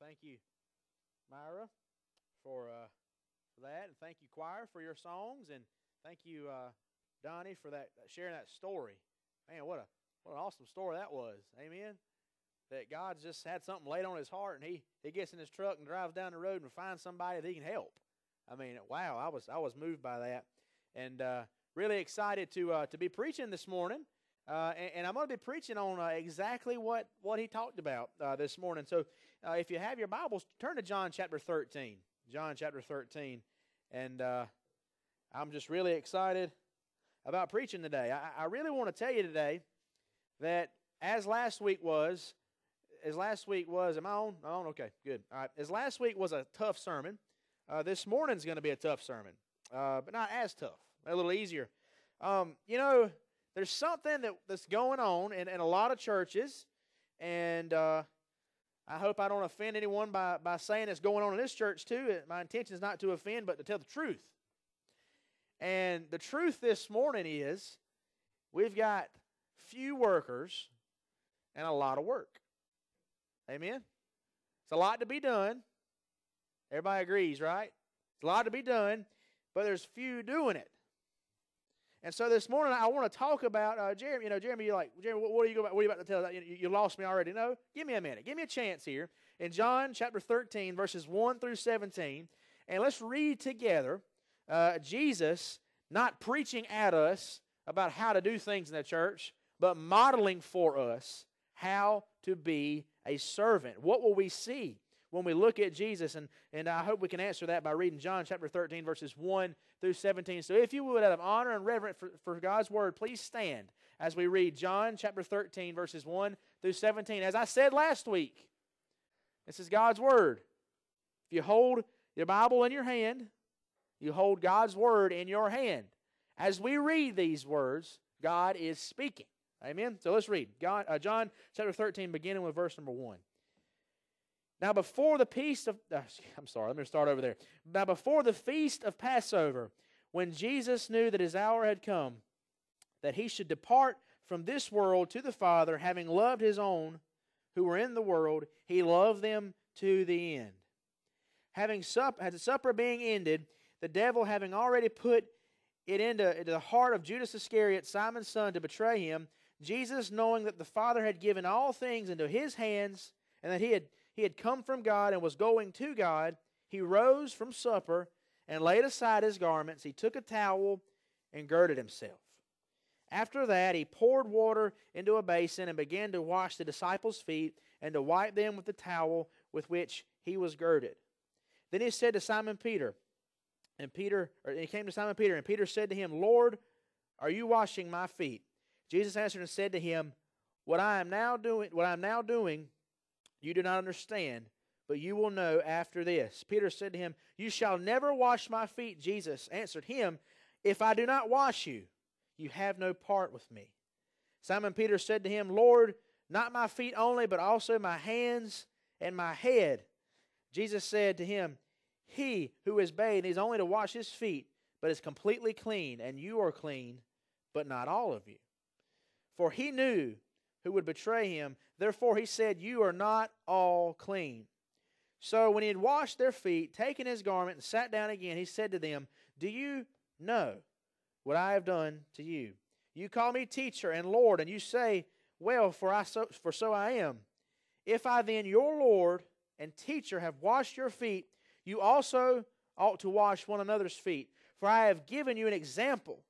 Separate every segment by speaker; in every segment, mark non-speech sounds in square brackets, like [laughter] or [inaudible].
Speaker 1: thank you, Myra, for uh, for that, and thank you, choir, for your songs, and thank you, uh, Donnie, for that sharing that story. Man, what a what an awesome story that was. Amen. That God's just had something laid on his heart, and he he gets in his truck and drives down the road and finds somebody that he can help. I mean, wow, I was I was moved by that, and uh, really excited to uh, to be preaching this morning. Uh, and, and, I'm going to be preaching on uh, exactly what, what he talked about uh, this morning. So uh, if you have your Bibles, turn to John chapter 13. John chapter 13. And uh, I'm just really excited about preaching today. I, I really want to tell you today that as last week was, as last week was, am I on? I'm on? Okay, good. All right. As last week was a tough sermon, uh, this morning's going to be a tough sermon, but not as tough, a little easier. Um, you know, there's something that, that's going on in, in a lot of churches, and uh, I hope I don't offend anyone by, by saying it's going on in this church too. My intention is not to offend, but to tell the truth. And the truth this morning is we've got few workers and a lot of work. Amen? It's a lot to be done. Everybody agrees, right? It's a lot to be done, but there's few doing it. And so this morning I want to talk about uh, Jeremy. You know, Jeremy, you're like, Jeremy, what, are you about? What are you about to tell? You, you lost me already. No, give me a minute. Give me a chance here in John chapter 13, verses 1 through 17, and let's read together uh, Jesus not preaching at us about how to do things in the church, but modeling for us how to be a servant. What will we see? When we look at Jesus. And, and I hope we can answer that by reading John chapter 13, verses 1 through 17. So if you would, out of honor and reverence for, for God's word, please stand as we read John chapter 13, verses 1 through 17. As I said last week, this is God's word. If you hold your Bible in your hand, you hold God's word in your hand. As we read these words, God is speaking. Amen. So let's read. God, uh, John chapter 13, beginning with verse number 1. Now, before the feast of, uh, [laughs] I'm sorry, let me start over there. Now, before the feast of Passover, when Jesus knew that his hour had come, that he should depart from this world to the Father, having loved his own who were in the world, he loved them to the end. Having sup, had the supper being ended, the devil having already put it into, into the heart of Judas Iscariot, Simon's son, to betray him, Jesus, knowing that the Father had given all things into his hands, and that he had he had come from God and was going to God, he rose from supper and laid aside his garments. He took a towel and girded himself. After that, he poured water into a basin and began to wash the disciples' feet and to wipe them with the towel with which he was girded. Then he said to Simon Peter, and Peter, or he came to Simon Peter, and Peter said to him, Lord, are you washing my feet? Jesus answered and said to him, What I am now doing, what I am now doing, you do not understand, but you will know after this. Peter said to him, You shall never wash my feet. Jesus answered him, If I do not wash you, you have no part with me. Simon Peter said to him, Lord, not my feet only, but also my hands and my head. Jesus said to him, He who is bathed is only to wash his feet, but is completely clean, and you are clean, but not all of you. For he knew who would betray him. Therefore he said, You are not all clean. So when he had washed their feet, taken his garment, and sat down again, he said to them, Do you know what I have done to you? You call me teacher and Lord, and you say, Well, for, I so, for so I am. If I then, your Lord and teacher, have washed your feet, you also ought to wash one another's feet. For I have given you an example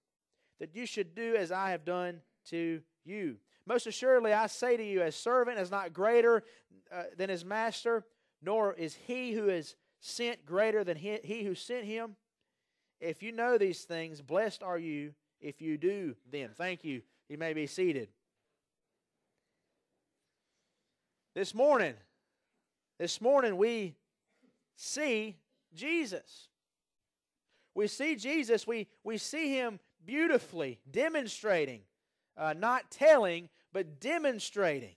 Speaker 1: that you should do as I have done to you. Most assuredly, I say to you, a servant is not greater uh, than his master, nor is he who is sent greater than he, he who sent him. If you know these things, blessed are you if you do them. Thank you. You may be seated. This morning, this morning we see Jesus. We see Jesus, we, we see him beautifully demonstrating uh, not telling, but demonstrating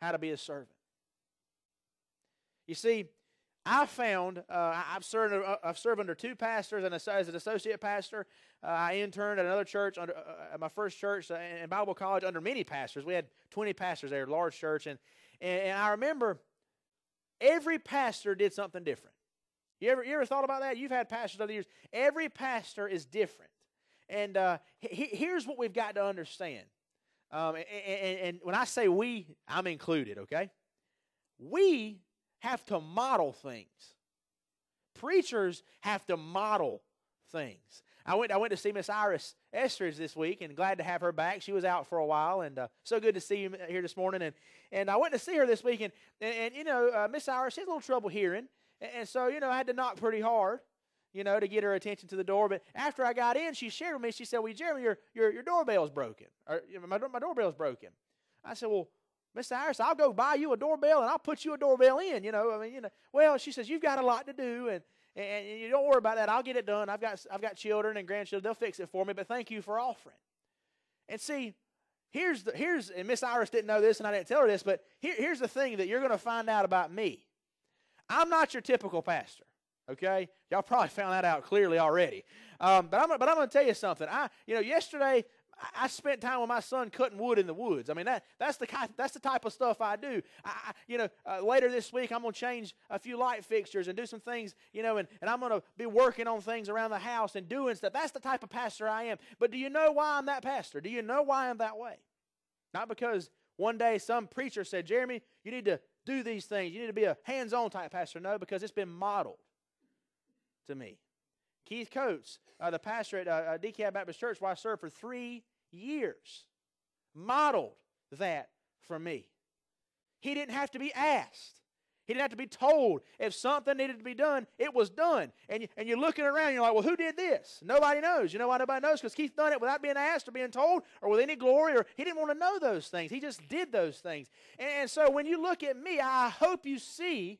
Speaker 1: how to be a servant. You see, I found uh, I've served uh, I've served under two pastors and as an associate pastor. Uh, I interned at another church under uh, my first church uh, in Bible college under many pastors. We had twenty pastors there, large church, and, and and I remember every pastor did something different. You ever, you ever thought about that? You've had pastors over the years. Every pastor is different. And uh, he, here's what we've got to understand. Um, and, and, and when I say we, I'm included, okay? We have to model things. Preachers have to model things. I went, I went to see Miss Iris Estridge this week and glad to have her back. She was out for a while and uh, so good to see you here this morning. And, and I went to see her this week and, and, and you know, uh, Miss Iris, she has a little trouble hearing. And, and, so, you know, I had to knock pretty hard, you know, to get her attention to the door. But after I got in, she shared with me, she said, well, Jeremy, your, your, your doorbell's broken. Or, my, my doorbell's broken. I said, well, Miss Iris, I'll go buy you a doorbell and I'll put you a doorbell in, you know. I mean, you know. Well, she says, you've got a lot to do and, and you don't worry about that. I'll get it done. I've got, I've got children and grandchildren. They'll fix it for me, but thank you for offering. And see, here's the, here's, and Miss Iris didn't know this and I didn't tell her this, but here, here's the thing that you're going to find out about me. I'm not your typical pastor. Okay, y'all probably found that out clearly already. Um, but I'm but I'm going to tell you something. I you know yesterday I spent time with my son cutting wood in the woods. I mean, that, that's, the kind, that's the type of stuff I do. I, you know, uh, later this week, I'm going to change a few light fixtures and do some things, you know, and, and I'm going to be working on things around the house and doing stuff. That's the type of pastor I am. But do you know why I'm that pastor? Do you know why I'm that way? Not because one day some preacher said, Jeremy, you need to do these things. You need to be a hands on type pastor. No, because it's been modeled to me. Keith Coates, uh, the pastor at uh, DeKalb Baptist Church, where I served for three years, modeled that for me. He didn't have to be asked. He didn't have to be told. If something needed to be done, it was done. And, you, and you're looking around, and you're like, well, who did this? Nobody knows. You know why nobody knows? Because Keith done it without being asked or being told or with any glory, or he didn't want to know those things. He just did those things. And, and so when you look at me, I hope you see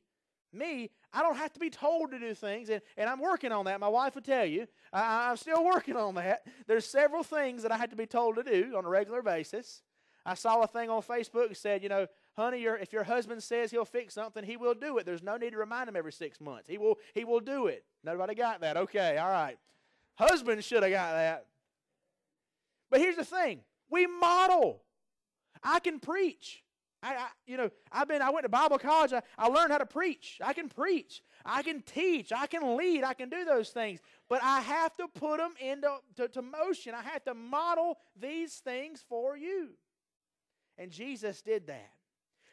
Speaker 1: me, I don't have to be told to do things, and, and I'm working on that. My wife will tell you. I, I'm still [laughs] working on that. There's several things that I had to be told to do on a regular basis. I saw a thing on Facebook that said, you know, honey, your, if your husband says he'll fix something, he will do it. There's no need to remind him every six months. He will, he will do it. Nobody got that. Okay, all right. Husband should have got that. But here's the thing we model. I can preach. I, I, you know, I've been, I went to Bible college. I, I learned how to preach. I can preach. I can teach. I can lead. I can do those things. But I have to put them into to, to motion. I have to model these things for you. And Jesus did that.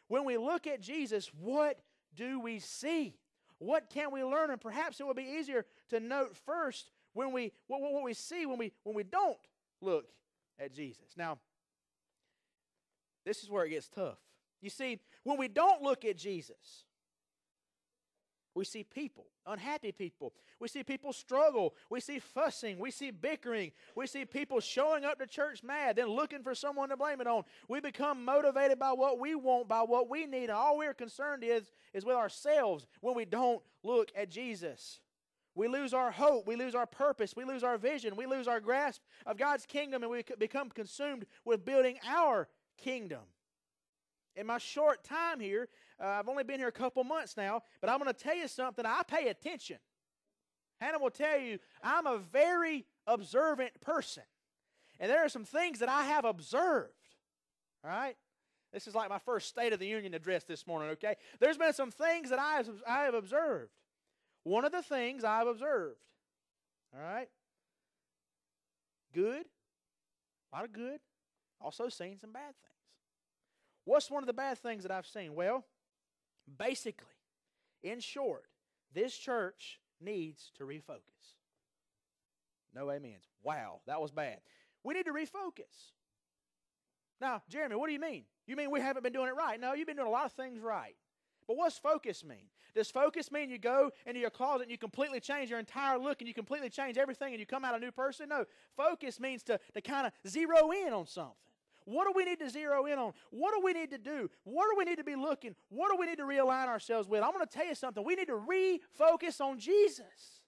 Speaker 1: When we look at Jesus, what do we see? What can we learn? And perhaps it would be easier to note first when we what, what we see when we when we don't look at Jesus. Now, this is where it gets tough you see, when we don't look at Jesus, we see people, unhappy people. We see people struggle. We see fussing. We see bickering. We see people showing up to church mad, then looking for someone to blame it on. We become motivated by what we want, by what we need, and all we're concerned is is with ourselves when we don't look at Jesus. We lose our hope. We lose our purpose. We lose our vision. We lose our grasp of God's kingdom, and we become consumed with building our kingdom. In my short time here, uh, I've only been here a couple months now, but I'm going to tell you something. I pay attention. Hannah will tell you, I'm a very observant person. And there are some things that I have observed. All right? This is like my first State of the Union address this morning, okay? There's been some things that I have, I have observed. One of the things I've observed, all right? Good, a lot of good, also seen some bad things. What's one of the bad things that I've seen? Well, basically, in short, this church needs to refocus. No amens. Wow, that was bad. We need to refocus. Now, Jeremy, what do you mean? You mean we haven't been doing it right? No, you've been doing a lot of things right. But what's focus mean? Does focus mean you go into your closet and you completely change your entire look and you completely change everything and you come out a new person? No. Focus means to, to kind of zero in on something. What do we need to zero in on? What do we need to do? What do we need to be looking? What do we need to realign ourselves with? I'm going to tell you something. We need to refocus on Jesus.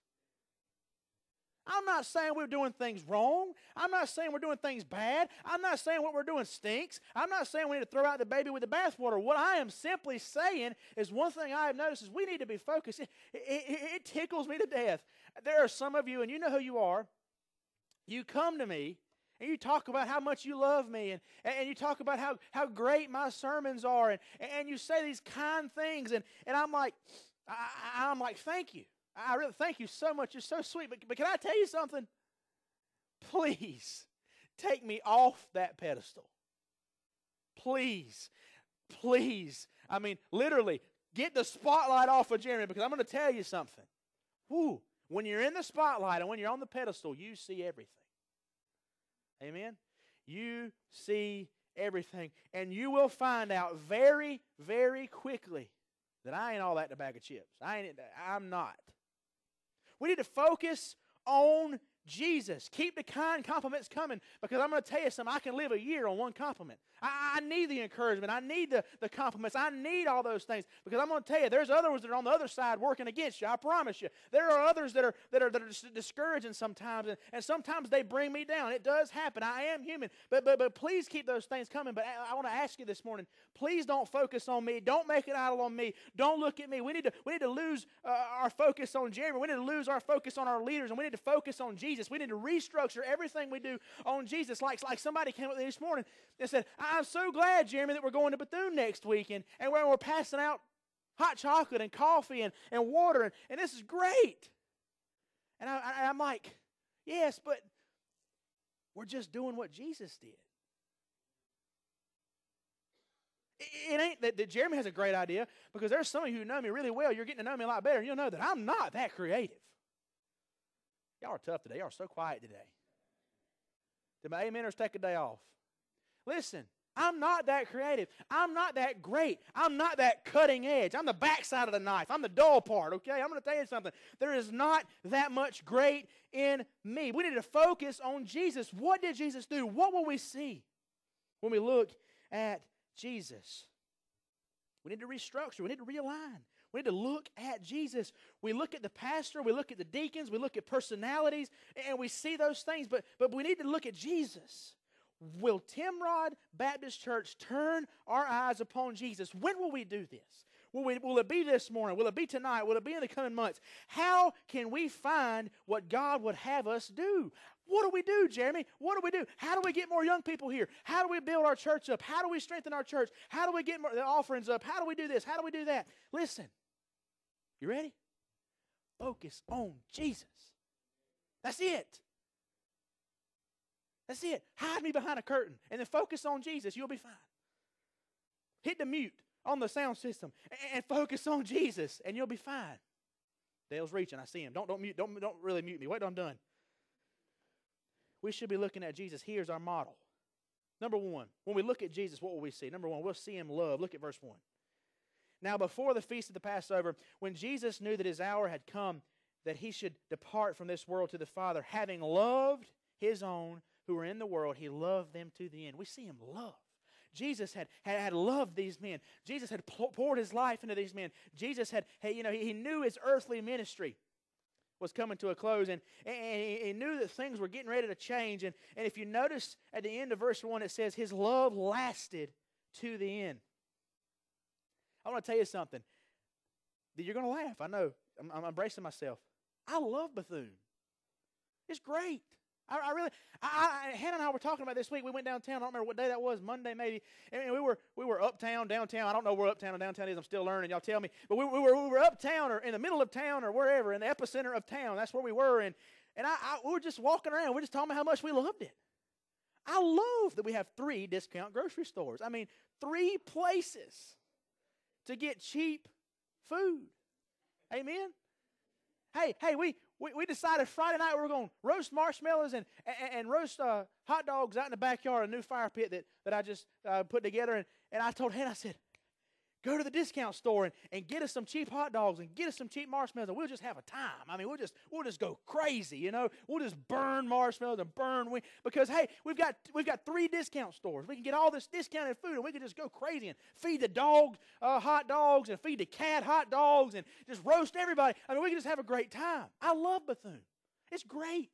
Speaker 1: I'm not saying we're doing things wrong. I'm not saying we're doing things bad. I'm not saying what we're doing stinks. I'm not saying we need to throw out the baby with the bathwater. What I am simply saying is one thing I have noticed is we need to be focused. It, it, it tickles me to death. There are some of you, and you know who you are. You come to me and you talk about how much you love me, and, and you talk about how, how great my sermons are, and, and you say these kind things, and, and I'm like, I, I'm like, thank you. I really thank you so much. You're so sweet. But, but can I tell you something? Please take me off that pedestal. Please, please. I mean, literally, get the spotlight off of Jeremy because I'm going to tell you something. Whoo, when you're in the spotlight and when you're on the pedestal, you see everything. Amen? You see everything. And you will find out very, very quickly that I ain't all that in a bag of chips. I ain't, I'm not. We need to focus on Jesus. Keep the kind compliments coming because I'm going to tell you something. I can live a year on one compliment. I, I, need the encouragement. I need the, the compliments. I need all those things because I'm going to tell you, there's others that are on the other side working against you. I promise you. There are others that are that are, that are discouraging sometimes, and, and sometimes they bring me down. It does happen. I am human. But but but please keep those things coming. But I, I want to ask you this morning. Please don't focus on me. Don't make it idol on me. Don't look at me. We need to we need to lose uh, our focus on Jeremy. We need to lose our focus on our leaders, and we need to focus on Jesus. We need to restructure everything we do on Jesus. Like like somebody came up this morning and said, I'm so glad, Jeremy, that we're going to Bethune next weekend and we're, we're passing out hot chocolate and coffee and, and water, and, and this is great. And I, I, I'm like, yes, but we're just doing what Jesus did. It ain't that, that, Jeremy has a great idea because there's some of you who know me really well. You're getting to know me a lot better, you'll know that I'm not that creative. Y'all are tough today. Y'all are so quiet today. Did my ameners take a day off? Listen, I'm not that creative. I'm not that great. I'm not that cutting edge. I'm the backside of the knife. I'm the dull part, okay? I'm going to tell you something. There is not that much great in me. We need to focus on Jesus. What did Jesus do? What will we see when we look at Jesus? We need to restructure. We need to realign. We need to look at Jesus. We look at the pastor, we look at the deacons, we look at personalities, and we see those things, but, but we need to look at Jesus. Will Timrod Baptist Church turn our eyes upon Jesus? When will we do this? Will, we, will it be this morning? Will it be tonight? Will it be in the coming months? How can we find what God would have us do? What do we do, Jeremy? What do we do? How do we get more young people here? How do we build our church up? How do we strengthen our church? How do we get more, the offerings up? How do we do this? How do we do that? Listen, you ready? Focus on Jesus. That's it. That's it. Hide me behind a curtain and then focus on Jesus. You'll be fine. Hit the mute on the sound system and focus on Jesus and you'll be fine. Dale's reaching. I see him. Don't, don't, mute, don't, don't really mute me. Wait till I'm done. We should be looking at Jesus. Here's our model. Number one, when we look at Jesus, what will we see? Number one, we'll see him love. Look at verse 1. Now, before the feast of the Passover, when Jesus knew that his hour had come, that he should depart from this world to the Father, having loved his own who were in the world, he loved them to the end. We see him love. Jesus had, had, had loved these men. Jesus had poured his life into these men. Jesus had, had you know, he, he knew his earthly ministry was coming to a close, and, and he knew that things were getting ready to change. And, and if you notice at the end of verse 1, it says, His love lasted to the end. I want to tell you something. that You're going to laugh. I know. I'm, I'm embracing myself. I love Bethune. It's great. I, I really, I, I, Hannah and I were talking about this week. We went downtown. I don't remember what day that was, Monday maybe. And we were we were uptown, downtown. I don't know where uptown or downtown is. I'm still learning. Y'all tell me. But we, we were we were uptown or in the middle of town or wherever, in the epicenter of town. That's where we were. And and I, I we were just walking around. We are just talking about how much we loved it. I love that we have three discount grocery stores. I mean, three places to get cheap food. Amen. Hey, hey, we, we, we decided Friday night we were going to roast marshmallows and, and, and roast uh, hot dogs out in the backyard, a new fire pit that, that I just uh, put together. And, and I told Hannah, I said, go to the discount store and, and get us some cheap hot dogs and get us some cheap marshmallows and we'll just have a time. I mean, we'll just we'll just go crazy, you know. We'll just burn marshmallows and burn wing because hey, we've got we've got three discount stores. We can get all this discounted food and we can just go crazy and feed the dog uh, hot dogs and feed the cat hot dogs and just roast everybody. I mean, we can just have a great time. I love Bethune. It's great.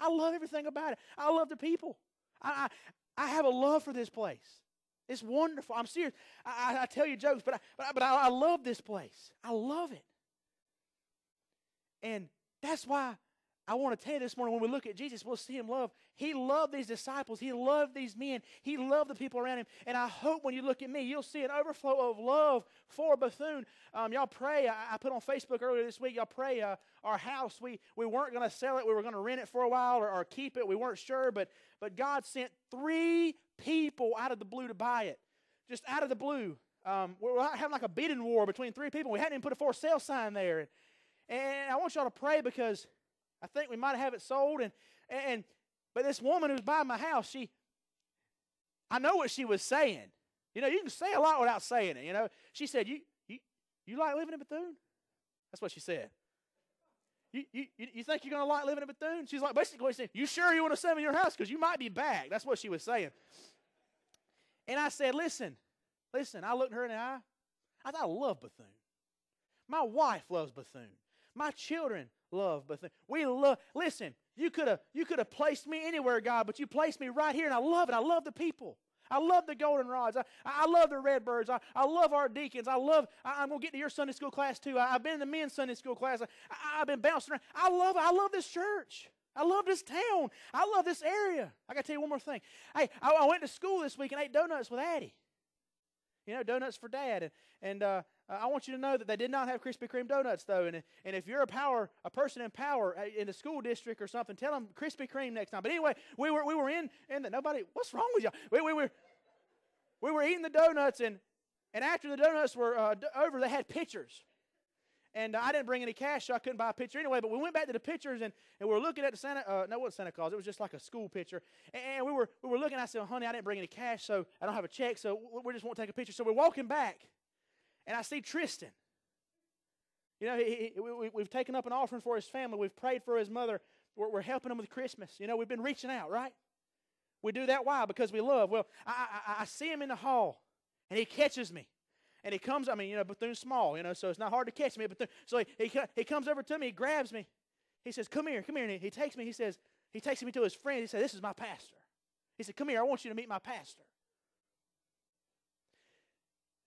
Speaker 1: I love everything about it. I love the people. I, I, I have a love for this place. It's wonderful. I'm serious. I, I, I tell you jokes, but I, but, I, but I, I love this place. I love it. And that's why I want to tell you this morning when we look at Jesus, we'll see him love. He loved these disciples. He loved these men. He loved the people around him. And I hope when you look at me, you'll see an overflow of love for Bethune. Um, y'all pray. I, I, put on Facebook earlier this week, y'all pray uh, our house. We, we weren't going to sell it. We were going to rent it for a while or, or keep it. We weren't sure. But, but God sent three people out of the blue to buy it. Just out of the blue. Um, we're having like a bidding war between three people. We hadn't even put a for sale sign there. And I want y'all to pray because I think we might have it sold. And, and but this woman who's buying my house, she, I know what she was saying. You know, you can say a lot without saying it. You know, she said, "You, you, you like living in Bethune?" That's what she said. You, you, you think you're going to like living in Bethune? She's like, basically saying, You sure you want to sell me your house? Because you might be back. That's what she was saying. And I said, Listen, listen. I looked her in the eye. I thought, I love Bethune. My wife loves Bethune. My children love Bethune. We love, listen, you could have you could have placed me anywhere, God, but you placed me right here, and I love it. I love the people. I love the goldenrods. I, I love the redbirds. I, I love our deacons. I love, I, am going to get to your Sunday school class too. I, have been in the men's Sunday school class. I, have been bouncing around. I love, I love this church. I love this town. I love this area. I got to tell you one more thing. Hey, I, I, went to school this week and ate donuts with Addie. You know, donuts for dad. And, and uh, I want you to know that they did not have Krispy Kreme donuts, though. And, and if you're a power, a person in power uh, in the school district or something, tell them Krispy Kreme next time. But anyway, we were, we were in, and nobody, what's wrong with y'all? We, we, were, we were eating the donuts, and, and after the donuts were uh, over, they had pictures. And I didn't bring any cash, so I couldn't buy a picture anyway. But we went back to the pictures, and, and we were looking at the Santa. Uh, no, it wasn't Santa Claus. It was just like a school picture. And, and we were we were looking. I said, "Honey, I didn't bring any cash, so I don't have a check. So we just won't take a picture." So we're walking back, and I see Tristan. You know, he, he, we, we've taken up an offering for his family. We've prayed for his mother. We're, we're helping him with Christmas. You know, we've been reaching out, right? We do that why? Because we love. Well, I, I, I see him in the hall, and he catches me. And he comes, I mean, you know, Bethune's small, you know, so it's not hard to catch me. Bethune, so he, he, he comes over to me, he grabs me. He says, Come here, come here. And he, he takes me, he says, he takes me to his friend. He said, This is my pastor. He said, Come here, I want you to meet my pastor.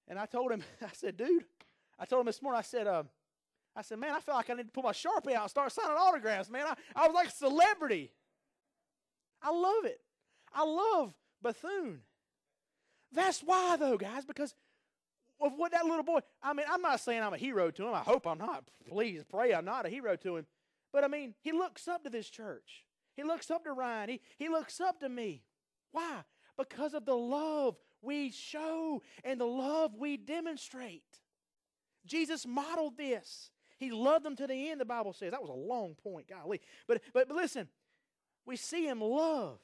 Speaker 1: And I told him, [laughs] I said, Dude, I told him this morning, I said, uh, I said, man, I feel like I need to pull my Sharpie out and start signing autographs, man. I, I was like a celebrity. I love it. I love Bethune. That's why, though, guys, because of what that little boy, I mean, I'm not saying I'm a hero to him. I hope I'm not. Please pray I'm not a hero to him. But I mean, he looks up to this church. He looks up to Ryan. He, he looks up to me. Why? Because of the love we show and the love we demonstrate. Jesus modeled this. He loved them to the end, the Bible says. That was a long point, golly. But, but, but listen, we see him love.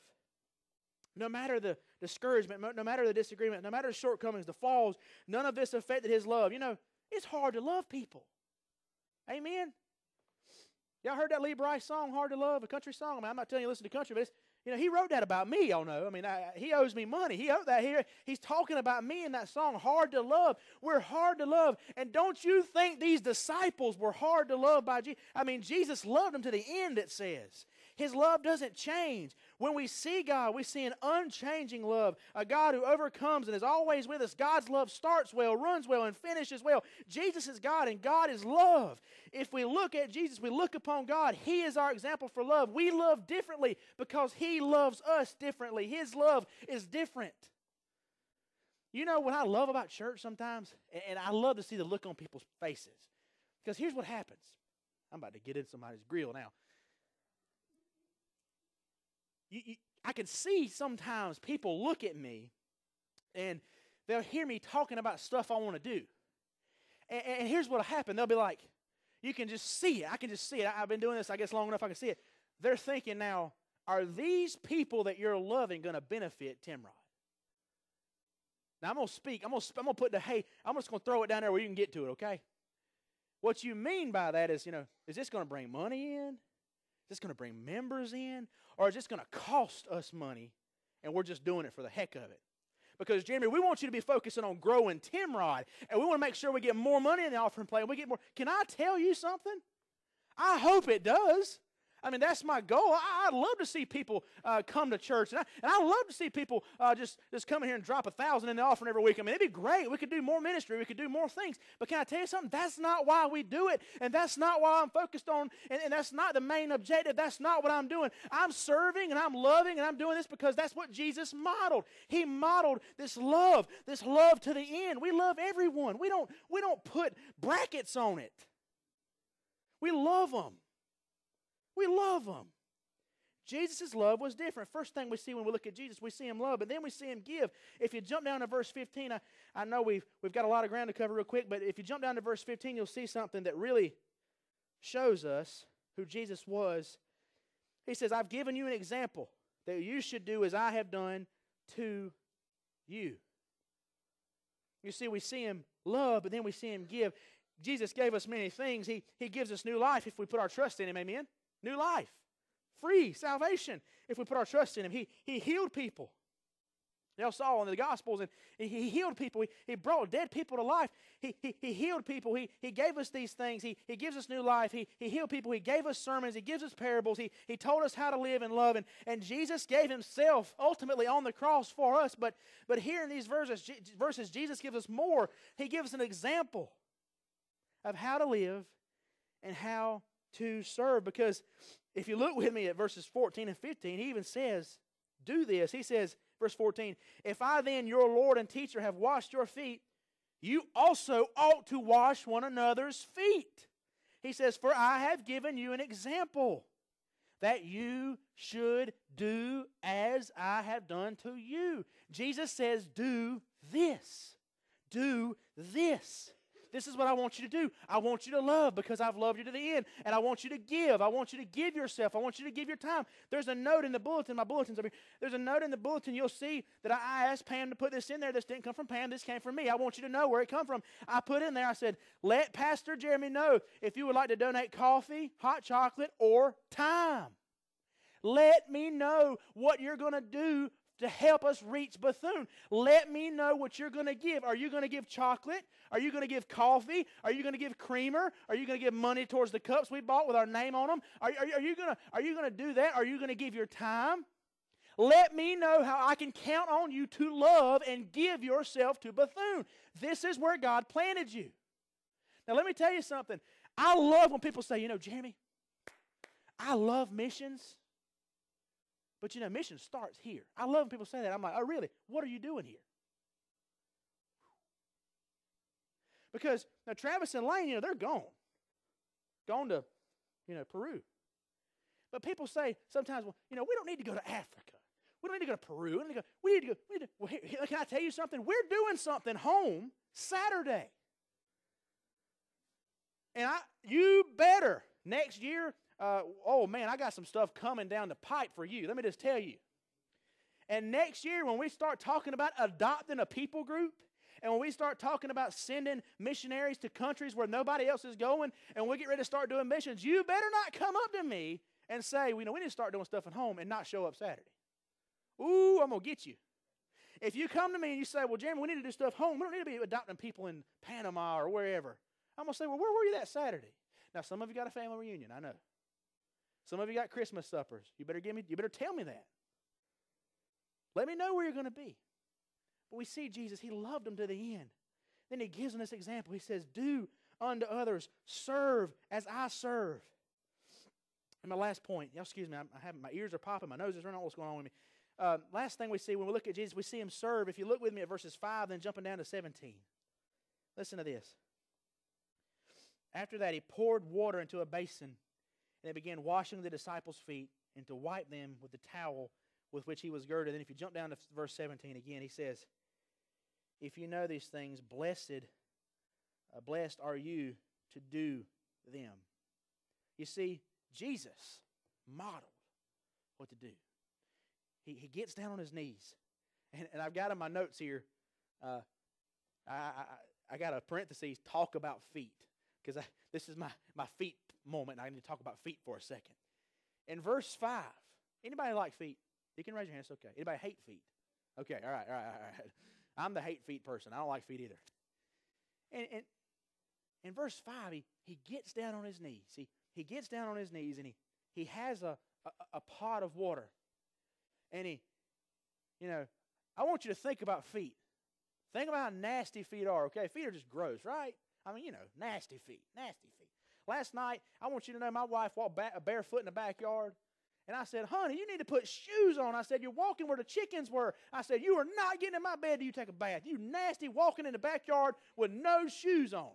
Speaker 1: No matter the discouragement, no matter the disagreement, no matter the shortcomings, the falls, none of this affected his love. You know, it's hard to love people. Amen? Y'all heard that Lee Brice song, Hard to Love, a country song? I mean, I'm not telling you to listen to country, but you know, he wrote that about me, y'all know. I mean, I, he owes me money. He owed that here. He's talking about me in that song, Hard to Love. We're hard to love. And don't you think these disciples were hard to love by Jesus? I mean, Jesus loved them to the end, it says. His love doesn't change. When we see God, we see an unchanging love, a God who overcomes and is always with us. God's love starts well, runs well, and finishes well. Jesus is God, and God is love. If we look at Jesus, we look upon God. He is our example for love. We love differently because He loves us differently. His love is different. You know what I love about church sometimes? And I love to see the look on people's faces. Because here's what happens. I'm about to get in somebody's grill now you, you, I can see sometimes people look at me and they'll hear me talking about stuff I want to do. And, and, here's what'll happen they'll be like, you can just see it. I can just see it. I, I've been doing this, I guess, long enough I can see it. They're thinking now, are these people that you're loving going to benefit Timrod? Now I'm gonna speak. I'm gonna I'm gonna put the hey. I'm just gonna throw it down there where you can get to it. Okay. What you mean by that is, you know, is this to bring money in? Is this going to bring members in? Or is this going to cost us money and we're just doing it for the heck of it? Because, Jeremy, we want you to be focusing on growing Timrod, and we want to make sure we get more money in the offering plate. We get more. Can I tell you something? I hope it does. I mean, that's my goal. I, would love to see people uh, come to church, and I, and I love to see people uh, just, just come in here and drop a thousand in the offering every week. I mean, it'd be great. We could do more ministry. We could do more things. But can I tell you something? That's not why we do it, and that's not why I'm focused on, and, and that's not the main objective. That's not what I'm doing. I'm serving, and I'm loving, and I'm doing this because that's what Jesus modeled. He modeled this love, this love to the end. We love everyone. We don't, we don't put brackets on it. We love them. We love them. Jesus' love was different. First thing we see when we look at Jesus, we see him love, but then we see him give. If you jump down to verse 15, I, I know we've, we've got a lot of ground to cover real quick, but if you jump down to verse 15, you'll see something that really shows us who Jesus was. He says, I've given you an example that you should do as I have done to you. You see, we see him love, but then we see him give. Jesus gave us many things. He, he gives us new life if we put our trust in him. Amen? New life, free salvation if we put our trust in Him. He, he healed people. Y'all saw in the Gospels, and he healed people. He, he brought dead people to life. He, he, he healed people. He, he gave us these things. He, he gives us new life. He, he healed people. He gave us sermons. He gives us parables. He, he told us how to live and love. And, and Jesus gave himself ultimately on the cross for us. But, but here in these verses, verses, Jesus gives us more. He gives an example of how to live and how to serve. Because if you look with me at verses 14 and 15, he even says, Do this. He says, verse 14, If I then, your Lord and teacher, have washed your feet, you also ought to wash one another's feet. He says, For I have given you an example that you should do as I have done to you. Jesus says, Do this. Do this. This is what I want you to do. I want you to love because I've loved you to the end. And I want you to give. I want you to give yourself. I want you to give your time. There's a note in the bulletin, my bulletins over here. There's a note in the bulletin. You'll see that I asked Pam to put this in there. This didn't come from Pam. This came from me. I want you to know where it come from. I put in there, I said, let Pastor Jeremy know if you would like to donate coffee, hot chocolate, or time. Let me know what you're going to do to help us reach Bethune. Let me know what you're going to give. Are you going to give chocolate? Are you going to give coffee? Are you going to give creamer? Are you going to give money towards the cups we bought with our name on them? Are, are, are you going to do that? Are you going to give your time? Let me know how I can count on you to love and give yourself to Bethune. This is where God planted you. Now, let me tell you something. I love when people say, you know, Jeremy, I love missions. But you know, mission starts here. I love when people say that. I'm like, oh, really? What are you doing here? Because now Travis and Lane, you know, they're gone. Gone to, you know, Peru. But people say sometimes, well, you know, we don't need to go to Africa. We don't need to go to Peru. We, need to go, we need to go. We need to, well, here, can I tell you something? We're doing something home Saturday. And I, you better next year uh, oh man, I got some stuff coming down the pipe for you. Let me just tell you. And next year, when we start talking about adopting a people group, and when we start talking about sending missionaries to countries where nobody else is going, and we get ready to start doing missions, you better not come up to me and say, you know, we need to start doing stuff at home and not show up Saturday. Ooh, I'm going to get you. If you come to me and you say, well, Jeremy, we need to do stuff home, we don't need to be adopting people in Panama or wherever. I'm going to say, well, where were you that Saturday? Now, some of you got a family reunion, I know. Some of you got Christmas suppers. You better give me, you better tell me that. Let me know where you're going to be. But we see Jesus, he loved them to the end. Then he gives them this example. He says, Do unto others, serve as I serve. And my last point, y'all excuse me, I have my ears are popping, my nose is running, what's going on with me. Uh, last thing we see when we look at Jesus, we see him serve. If you look with me at verses 5, then jumping down to 17. Listen to this. After that, he poured water into a basin and they began washing the disciples' feet and to wipe them with the towel with which he was girded. And if you jump down to verse 17 again, he says, If you know these things, blessed, uh, blessed are you to do them. You see, Jesus modeled what to do. He, he gets down on his knees. And, and I've got in my notes here, uh, I, I, I got a parenthesis, talk about feet. Because this is my, my feet moment. I need to talk about feet for a second. In verse 5, anybody like feet? You can raise your hand. It's okay. Anybody hate feet? Okay, all right, all right, all right. [laughs] I'm the hate feet person. I don't like feet either. And, and in verse 5, he, he gets down on his knees. He, he gets down on his knees and he, he has a, a, a pot of water. And he, you know, I want you to think about feet. Think about how nasty feet are, okay? Feet are just gross, right? I mean, you know, nasty feet, nasty feet. Last night, I want you to know my wife walked barefoot in the backyard. And I said, honey, you need to put shoes on. I said, you're walking where the chickens were. I said, you are not getting in my bed till you take a bath. You nasty walking in the backyard with no shoes on.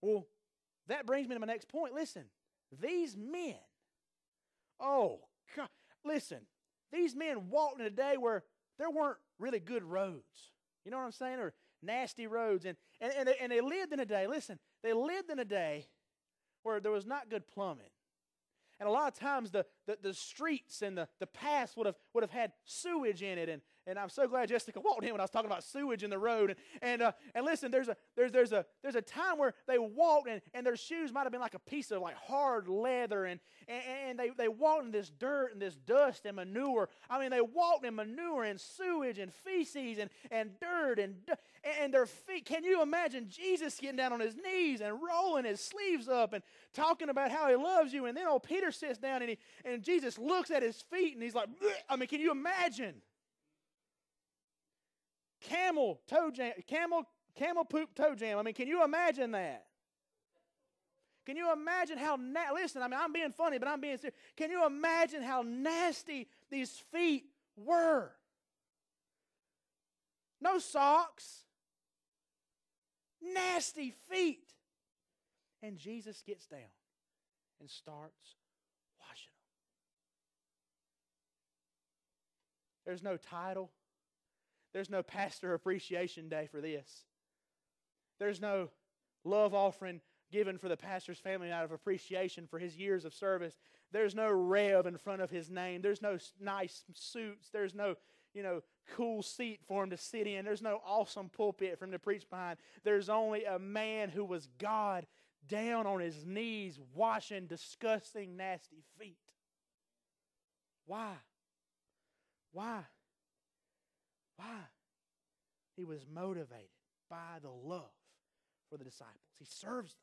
Speaker 1: Well, that brings me to my next point. Listen, these men, oh, God, listen, these men walked in a day where there weren't really good roads. You know what I'm saying? Or nasty roads. And, and, and, they, and they lived in a day, listen, they lived in a day where there was not good plumbing. And a lot of times the, the, the streets and the, the paths would have, would have had sewage in it. And, and I'm so glad Jessica walked in when I was talking about sewage in the road. And, and, uh, and listen, there's a, there's, there's, a, there's a time where they walked and, and their shoes might have been like a piece of like hard leather. And, and, and they, they walked in this dirt and this dust and manure. I mean, they walked in manure and sewage and feces and, and dirt and, and their feet. Can you imagine Jesus getting down on his knees and rolling his sleeves up and talking about how he loves you? And then old Peter sits down and, he, and Jesus looks at his feet and he's like, Bleh. I mean, can you imagine? Camel toe jam, camel, camel poop toe jam. I mean, can you imagine that? Can you imagine how na- listen? I mean, I'm being funny, but I'm being serious. Can you imagine how nasty these feet were? No socks, nasty feet. And Jesus gets down and starts washing them. There's no title. There's no pastor appreciation day for this. There's no love offering given for the pastor's family out of appreciation for his years of service. There's no rev in front of his name. There's no nice suits. There's no, you know, cool seat for him to sit in. There's no awesome pulpit for him to preach behind. There's only a man who was God down on his knees washing disgusting, nasty feet. Why? Why? Why? He was motivated by the love for the disciples. He serves them.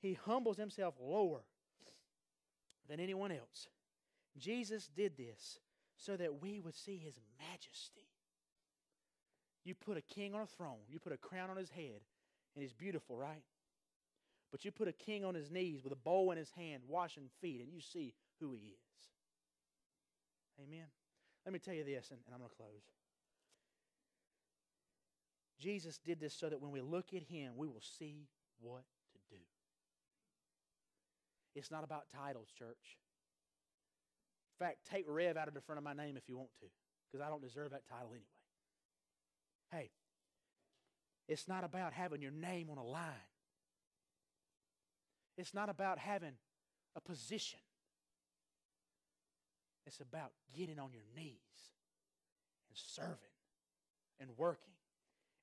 Speaker 1: He humbles himself lower than anyone else. Jesus did this so that we would see his majesty. You put a king on a throne, you put a crown on his head, and he's beautiful, right? But you put a king on his knees with a bowl in his hand, washing feet, and you see who he is. Amen. Let me tell you this, and, and I'm going to close. Jesus did this so that when we look at him, we will see what to do. It's not about titles, church. In fact, take Rev out of the front of my name if you want to, because I don't deserve that title anyway. Hey, it's not about having your name on a line. It's not about having a position. It's about getting on your knees and serving and working.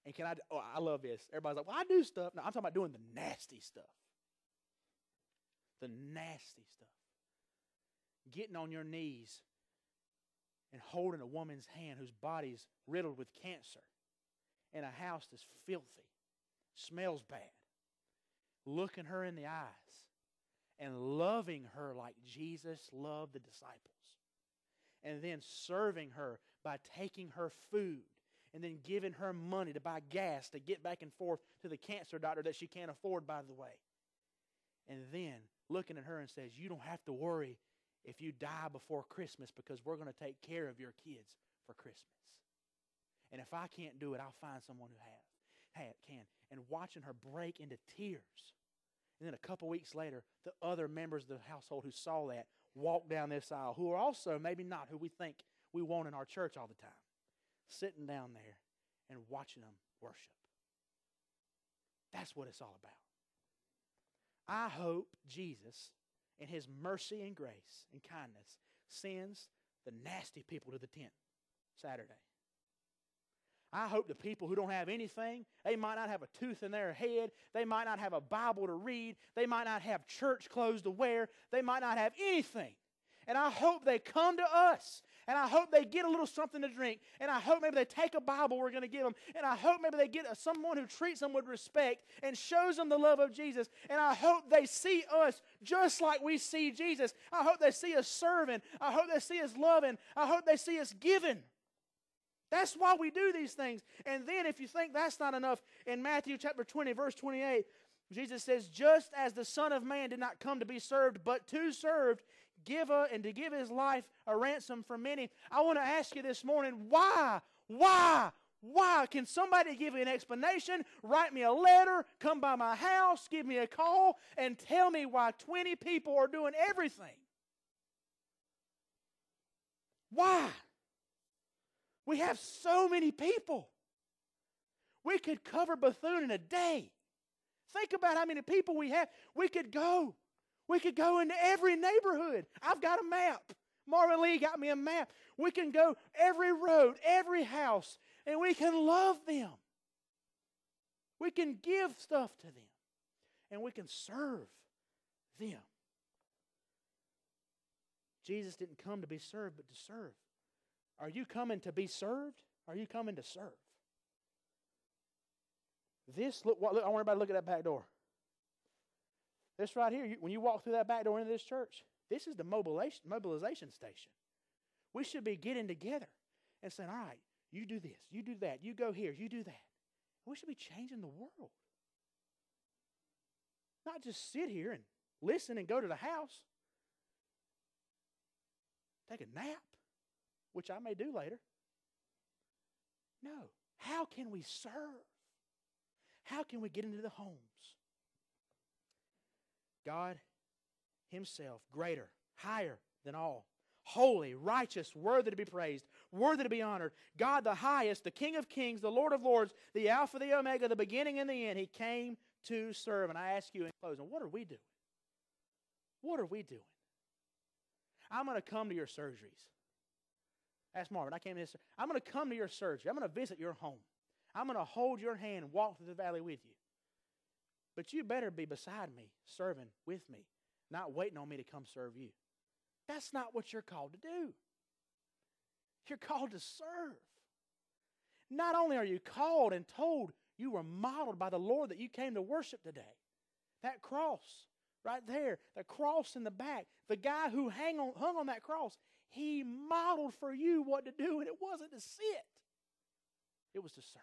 Speaker 1: And can I? Oh, I love this. Everybody's like, "Well, I do stuff." No, I'm talking about doing the nasty stuff. The nasty stuff. Getting on your knees and holding a woman's hand whose body's riddled with cancer in a house that's filthy, smells bad, looking her in the eyes and loving her like Jesus loved the disciples, and then serving her by taking her food and then giving her money to buy gas to get back and forth to the cancer doctor that she can't afford, by the way. And then looking at her and says, You don't have to worry if you die before Christmas because we're going to take care of your kids for Christmas. And if I can't do it, I'll find someone who has, have can. And watching her break into tears. And then a couple weeks later, the other members of the household who saw that walk down this aisle, who are also maybe not who we think we want in our church all the time, sitting down there and watching them worship. That's what it's all about. I hope Jesus, in his mercy and grace and kindness, sends the nasty people to the tent Saturday. I hope the people who don't have anything, they might not have a tooth in their head, they might not have a Bible to read, they might not have church clothes to wear, they might not have anything. And I hope they come to us And I hope they get a little something to drink. And I hope maybe they take a Bible we're going to give them. And I hope maybe they get someone who treats them with respect and shows them the love of Jesus. And I hope they see us just like we see Jesus. I hope they see us serving. I hope they see us loving. I hope they see us giving. That's why we do these things. And then, if you think that's not enough, in Matthew chapter 20, verse 28, Jesus says, Just as the Son of Man did not come to be served, but to serve, give a, and to give his life a ransom for many. I want to ask you this morning, why? Why? Why? Can somebody give me an explanation? Write me a letter, come by my house, give me a call, and tell me why 20 people are doing everything? Why? We have so many people. We could cover Bethune in a day. Think about how many people we have. We could go. We could go into every neighborhood. I've got a map. Marvin Lee got me a map. We can go every road, every house, and we can love them. We can give stuff to them, and we can serve them. Jesus didn't come to be served, but to serve. Are you coming to be served? Are you coming to serve? This, look, look I want everybody to look at that back door. This right here, you, when you walk through that back door into this church, this is the mobilization, mobilization station. We should be getting together and saying, all right, you do this, you do that, you go here, you do that. We should be changing the world. Not just sit here and listen and go to the house. Take a nap, which I may do later. No. How can we serve? How can we get into the homes? God Himself, greater, higher than all, holy, righteous, worthy to be praised, worthy to be honored. God the highest, the King of kings, the Lord of lords, the Alpha, the Omega, the beginning and the end. He came to serve. And I ask you in closing, what are we doing? What are we doing? I'm going to come to your surgeries. Ask Marvin. I came to this. I'm going to come to your surgery. I'm going to visit your home. I'm going to hold your hand and walk through the valley with you. But you better be beside me, serving with me, not waiting on me to come serve you. That's not what you're called to do. You're called to serve. Not only are you called and told, you were modeled by the Lord that you came to worship today. That cross right there, the cross in the back, the guy who hang on, hung on that cross, he modeled for you what to do, and it wasn't to sit, it was to serve.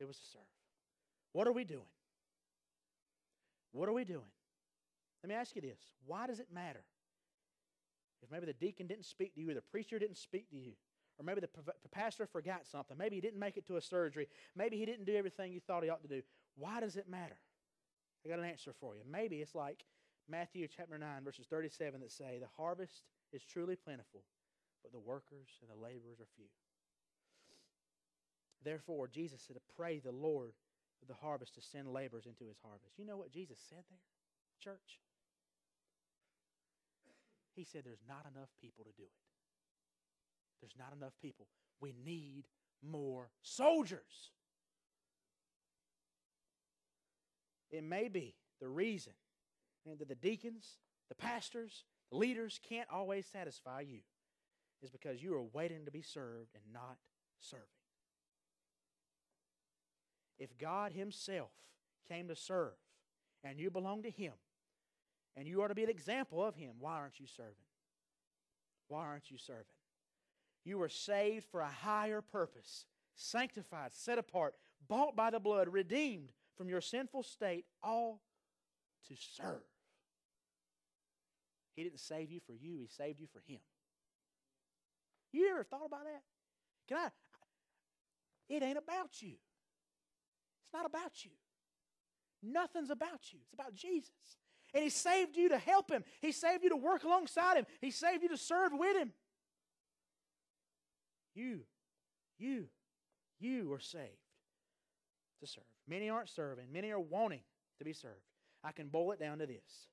Speaker 1: It was to serve. What are we doing? What are we doing? Let me ask you this why does it matter? If maybe the deacon didn't speak to you, or the preacher didn't speak to you, or maybe the, pastor forgot something, maybe he didn't make it to a surgery, maybe he didn't do everything you thought he ought to do, why does it matter? I got an answer for you. Maybe it's like Matthew chapter 9, verses 37 that say, The harvest is truly plentiful, but the workers and the laborers are few. Therefore, Jesus said to pray the Lord of the harvest to send laborers into his harvest. You know what Jesus said there, church? He said there's not enough people to do it. There's not enough people. We need more soldiers. It may be the reason that the deacons, the pastors, leaders can't always satisfy you is because you are waiting to be served and not serving. If God Himself came to serve and you belong to Him and you are to be an example of Him, why aren't you serving? Why aren't you serving? You were saved for a higher purpose, sanctified, set apart, bought by the blood, redeemed from your sinful state, all to serve. He didn't save you for you, He saved you for Him. You ever thought about that? Can I? It ain't about you. It's not about you. Nothing's about you. It's about Jesus. And He saved you to help Him, He saved you to work alongside Him, He saved you to serve with Him. You, you, you are saved to serve. Many aren't serving, many are wanting to be served. I can boil it down to this.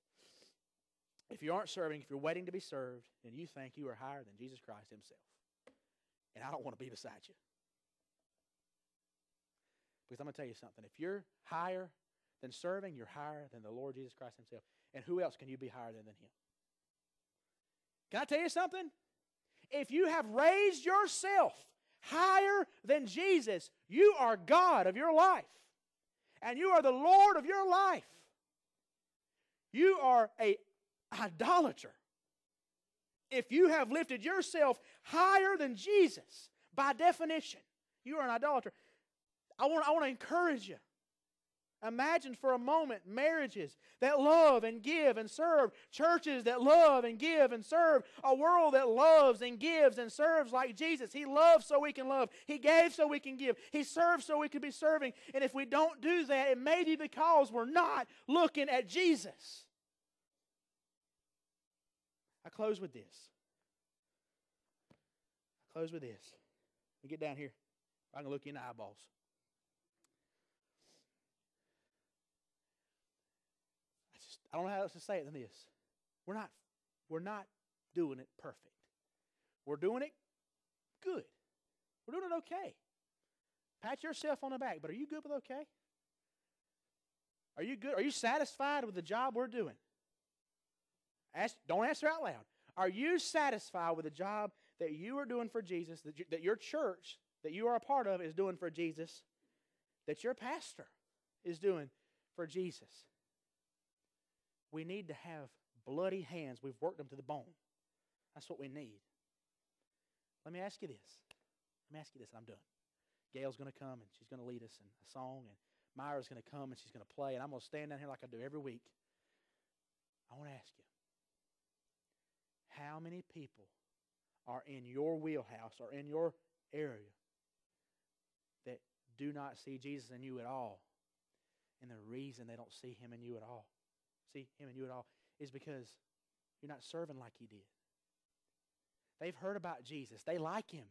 Speaker 1: If you aren't serving, if you're waiting to be served, then you think you are higher than Jesus Christ Himself. And I don't want to be beside you. Because I'm going to tell you something. If you're higher than serving, you're higher than the Lord Jesus Christ Himself. And who else can you be higher than, than Him? Can I tell you something? If you have raised yourself higher than Jesus, you are God of your life. And you are the Lord of your life. You are a idolater. If you have lifted yourself higher than Jesus, by definition, you are an idolater. I want, I want to encourage you. Imagine for a moment marriages that love and give and serve, churches that love and give and serve, a world that loves and gives and serves like Jesus. He loves so we can love, He gave so we can give, He served so we can be serving. And if we don't do that, it may be because we're not looking at Jesus. I close with this. I close with this. Me get down here. I can look you in the eyeballs. I just I don't know how else to say it than this. We're not we're not doing it perfect. We're doing it good. We're doing it okay. Pat yourself on the back, but are you good with okay? Are you good? Are you satisfied with the job we're doing? Ask, don't answer out loud. Are you satisfied with the job that you are doing for Jesus, that, you, that your church that you are a part of is doing for Jesus, that your pastor is doing for Jesus? We need to have bloody hands. We've worked them to the bone. That's what we need. Let me ask you this. Let me ask you this, and I'm done. Gail's going to come and she's going to lead us in a song, and Myra's going to come and she's going to play, and I'm going to stand down here like I do every week. I want to ask you how many people are in your wheelhouse or in your area that do not see Jesus in you at all? And the reason they don't see him in you at all, see him in you at all, is because you're not serving like he did. They've heard about Jesus, they like him.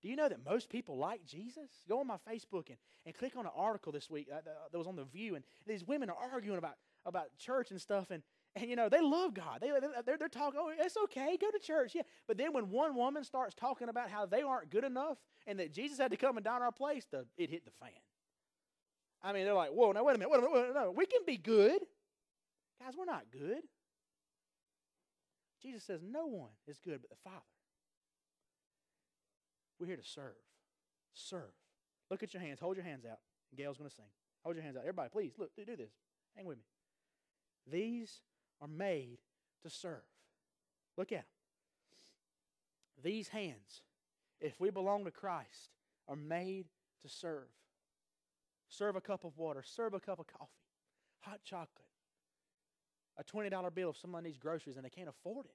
Speaker 1: Do you know that most people like Jesus? Go on my Facebook and, and click on an article this week uh, that was on The View, and these women are arguing about, about church and stuff, and and you know, they love God. They, they're, they're talking, oh, it's okay, go to church. Yeah. But then when one woman starts talking about how they aren't good enough and that Jesus had to come and die in our place, the, it hit the fan. I mean, they're like, whoa, now wait a minute, wait a minute, wait a minute. No, we can be good. Guys, we're not good. Jesus says, no one is good but the Father. We're here to serve. Serve. Look at your hands. Hold your hands out. Gail's going to sing. Hold your hands out. Everybody, please, look, do, do this. Hang with me. These are made to serve. Look at them. These hands, if we belong to Christ, are made to serve. Serve a cup of water, serve a cup of coffee, hot chocolate, a $20 bill if someone needs groceries and they can't afford it,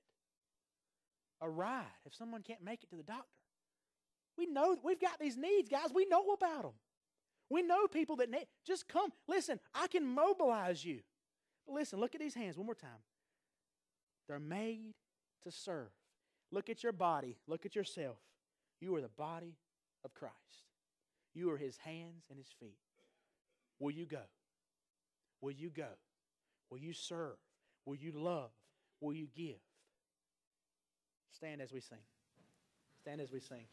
Speaker 1: a ride if someone can't make it to the doctor. We know we've got these needs, guys. We know about them. We know people that need. Just come. Listen, I can mobilize you. Listen, look at these hands one more time. They're made to serve. Look at your body. Look at yourself. You are the body of Christ. You are his hands and his feet. Will you go? Will you go? Will you serve? Will you love? Will you give? Stand as we sing. Stand as we sing.